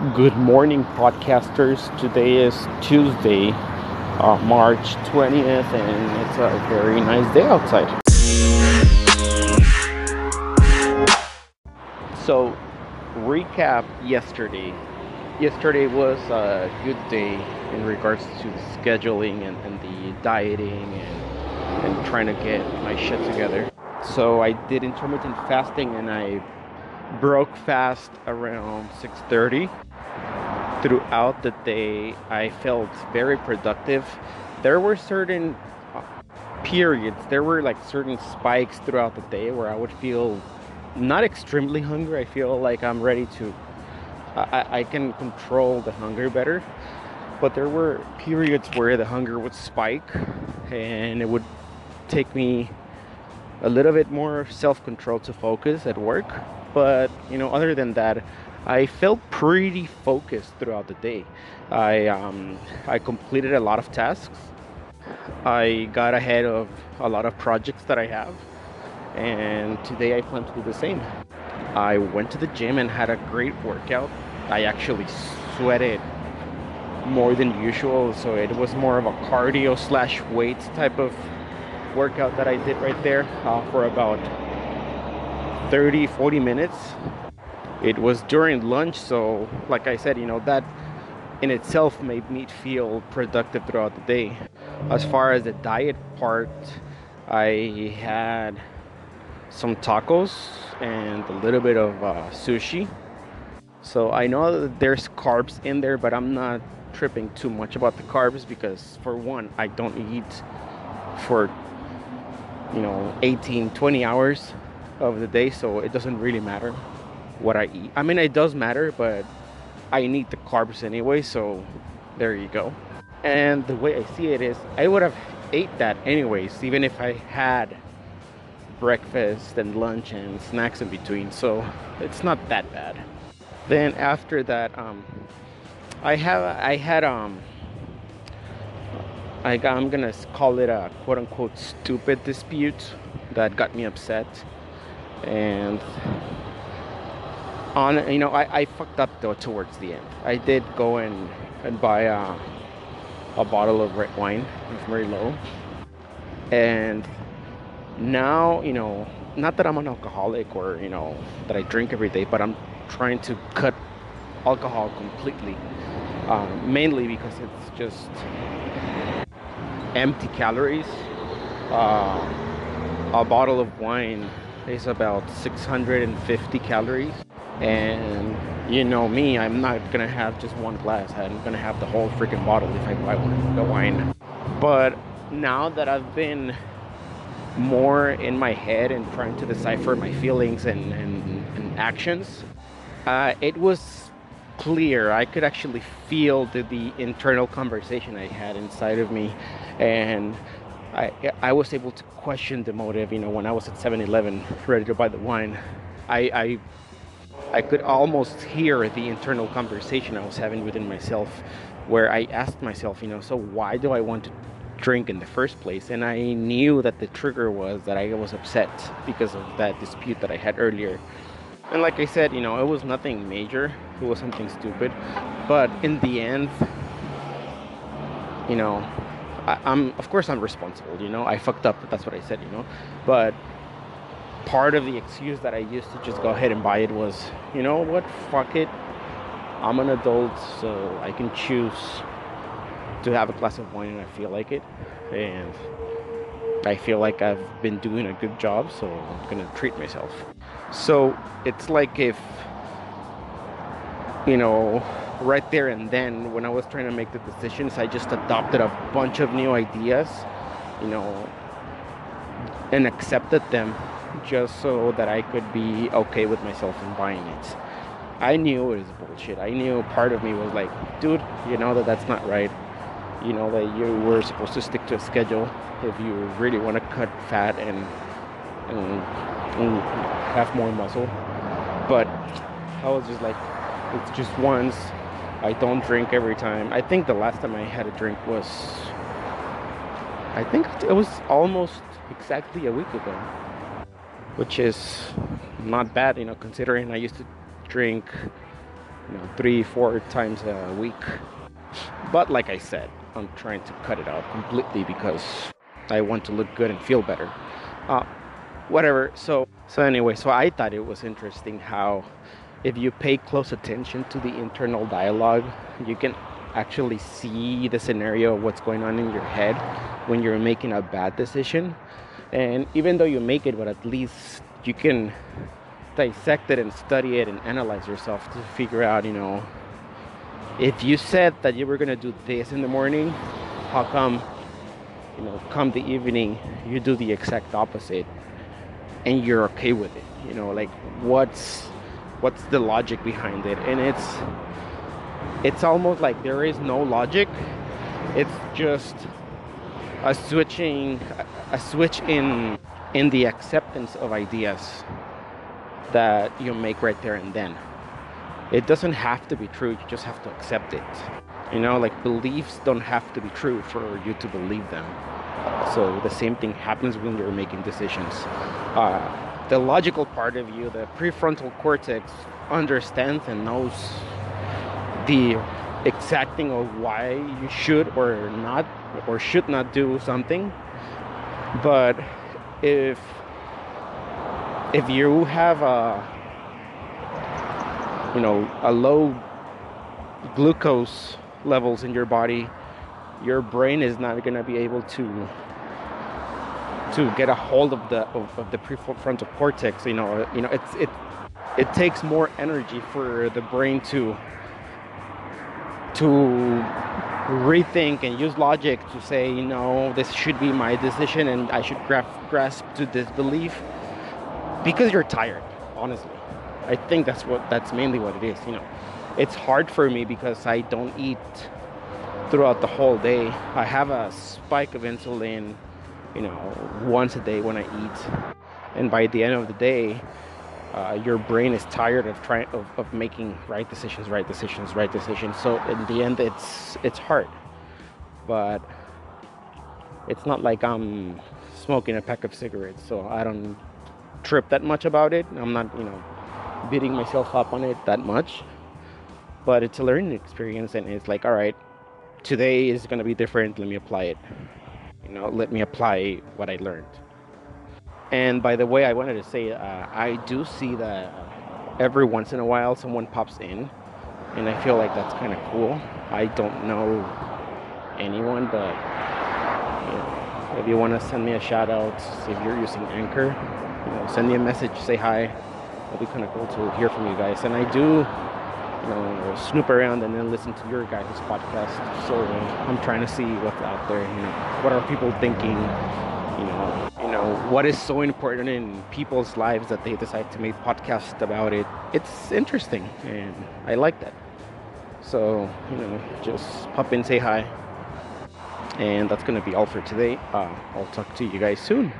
Good morning, podcasters. Today is Tuesday, uh, March 20th, and it's a very nice day outside. So, recap yesterday. Yesterday was a good day in regards to scheduling and, and the dieting and, and trying to get my shit together. So, I did intermittent fasting and I broke fast around 6:30 throughout the day i felt very productive. There were certain uh, periods there were like certain spikes throughout the day where i would feel not extremely hungry. I feel like i'm ready to i, I can control the hunger better. But there were periods where the hunger would spike and it would take me a little bit more self-control to focus at work. But you know other than that I felt pretty focused throughout the day. I um, I completed a lot of tasks. I got ahead of a lot of projects that I have, and today I plan to do the same. I went to the gym and had a great workout. I actually sweated more than usual, so it was more of a cardio slash weights type of workout that I did right there uh, for about 30 40 minutes it was during lunch so like i said you know that in itself made me feel productive throughout the day. As far as the diet part i had some tacos and a little bit of uh, sushi. So i know that there's carbs in there but i'm not tripping too much about the carbs because for one i don't eat for you know 18 20 hours of the day so it doesn't really matter what I eat. I mean, it does matter, but I need the carbs anyway, so there you go. And the way I see it is, I would have ate that anyways, even if I had breakfast and lunch and snacks in between. So it's not that bad. Then after that, um, I have I had um, I I'm gonna call it a quote unquote stupid dispute that got me upset, and on you know I, I fucked up though towards the end. I did go and and buy a, a bottle of red wine. From Merlot and now you know not that i'm an alcoholic or you know that i drink every day but i'm trying to cut alcohol completely um, mainly because it's just empty calories. Uh, a bottle of wine is about 650 calories and you know me, I'm not gonna have just one glass. I'm gonna have the whole freaking bottle if I buy one, the wine. But now that I've been more in my head and trying to decipher my feelings and, and, and actions, uh, it was clear. I could actually feel the, the internal conversation I had inside of me. And I, I was able to question the motive. You know, when I was at 7 Eleven ready to buy the wine, I, I I could almost hear the internal conversation I was having within myself, where I asked myself, you know, so why do I want to drink in the first place? And I knew that the trigger was that I was upset because of that dispute that I had earlier. And like I said, you know, it was nothing major, it was something stupid. But in the end, you know, I, am of course I'm responsible, you know, I fucked up, that's what I said, you know. But part of the excuse that I used to just go ahead and buy it was, you know what, fuck it. I'm an adult, so I can choose to have a glass of wine and I feel like it. And I feel like I've been doing a good job, so I'm gonna treat myself. So it's like if, you know, right there and then when I was trying to make the decisions, I just adopted a bunch of new ideas, you know, and accepted them just so that I could be okay with myself in buying it. I knew it was bullshit. I knew part of me was like, dude, you know that that's not right. You know that you were supposed to stick to a schedule if you really want to cut fat and, and, and have more muscle. But I was just like, it's just once. I don't drink every time. I think the last time I had a drink was, I think it was almost exactly a week ago which is not bad, you know, considering I used to drink you know, three, four times a week. But like I said, I'm trying to cut it out completely because I want to look good and feel better. Uh, whatever. So so anyway, so I thought it was interesting how if you pay close attention to the internal dialogue, you can actually see the scenario of what's going on in your head when you're making a bad decision. And even though you make it, but at least you can dissect it and study it and analyze yourself to figure out, you know, if you said that you were gonna do this in the morning, how come, you know, come the evening you do the exact opposite and you're okay with it? You know, like what's what's the logic behind it? And it's it's almost like there is no logic. It's just a switching a switch in in the acceptance of ideas that you make right there and then. It doesn't have to be true, you just have to accept it. You know, like beliefs don't have to be true for you to believe them. So the same thing happens when you're making decisions. Uh, the logical part of you, the prefrontal cortex, understands and knows the exact thing of why you should or not or should not do something. But if if you have a you know a low glucose levels in your body your brain is not going to be able to to get a hold of the of, of the prefrontal cortex you know you know it's it it takes more energy for the brain to to rethink and use logic to say you know this should be my decision and i should grasp to this belief because you're tired honestly. I think that's what that's mainly what it is you know. It's hard for me because i don't eat throughout the whole day. I have a spike of insulin you know once a day when i eat. And by the end of the day uh, your brain is tired of trying of, of making right decisions right decisions right decisions so in the end it's it's hard but it's not like i'm smoking a pack of cigarettes so i don't trip that much about it. I'm not, you know, beating myself up on it that much. But it's a learning experience, and it's like, all right, today is going to be different. Let me apply it. You know, let me apply what I learned. And by the way, I wanted to say, uh, I do see that every once in a while someone pops in, and I feel like that's kind of cool. I don't know anyone, but you know, if you want to send me a shout out, if you're using Anchor, you know, send me a message, say hi. It'll be kind of cool to hear from you guys. And I do, you know, snoop around and then listen to your guys' podcast. So I'm trying to see what's out there. You know, what are people thinking? You know, know, what is so important in people's lives that they decide to make podcasts about it. It's interesting, and I like that. So you know, just pop in, say hi. And that's gonna be all for today. Uh, I'll talk to you guys soon.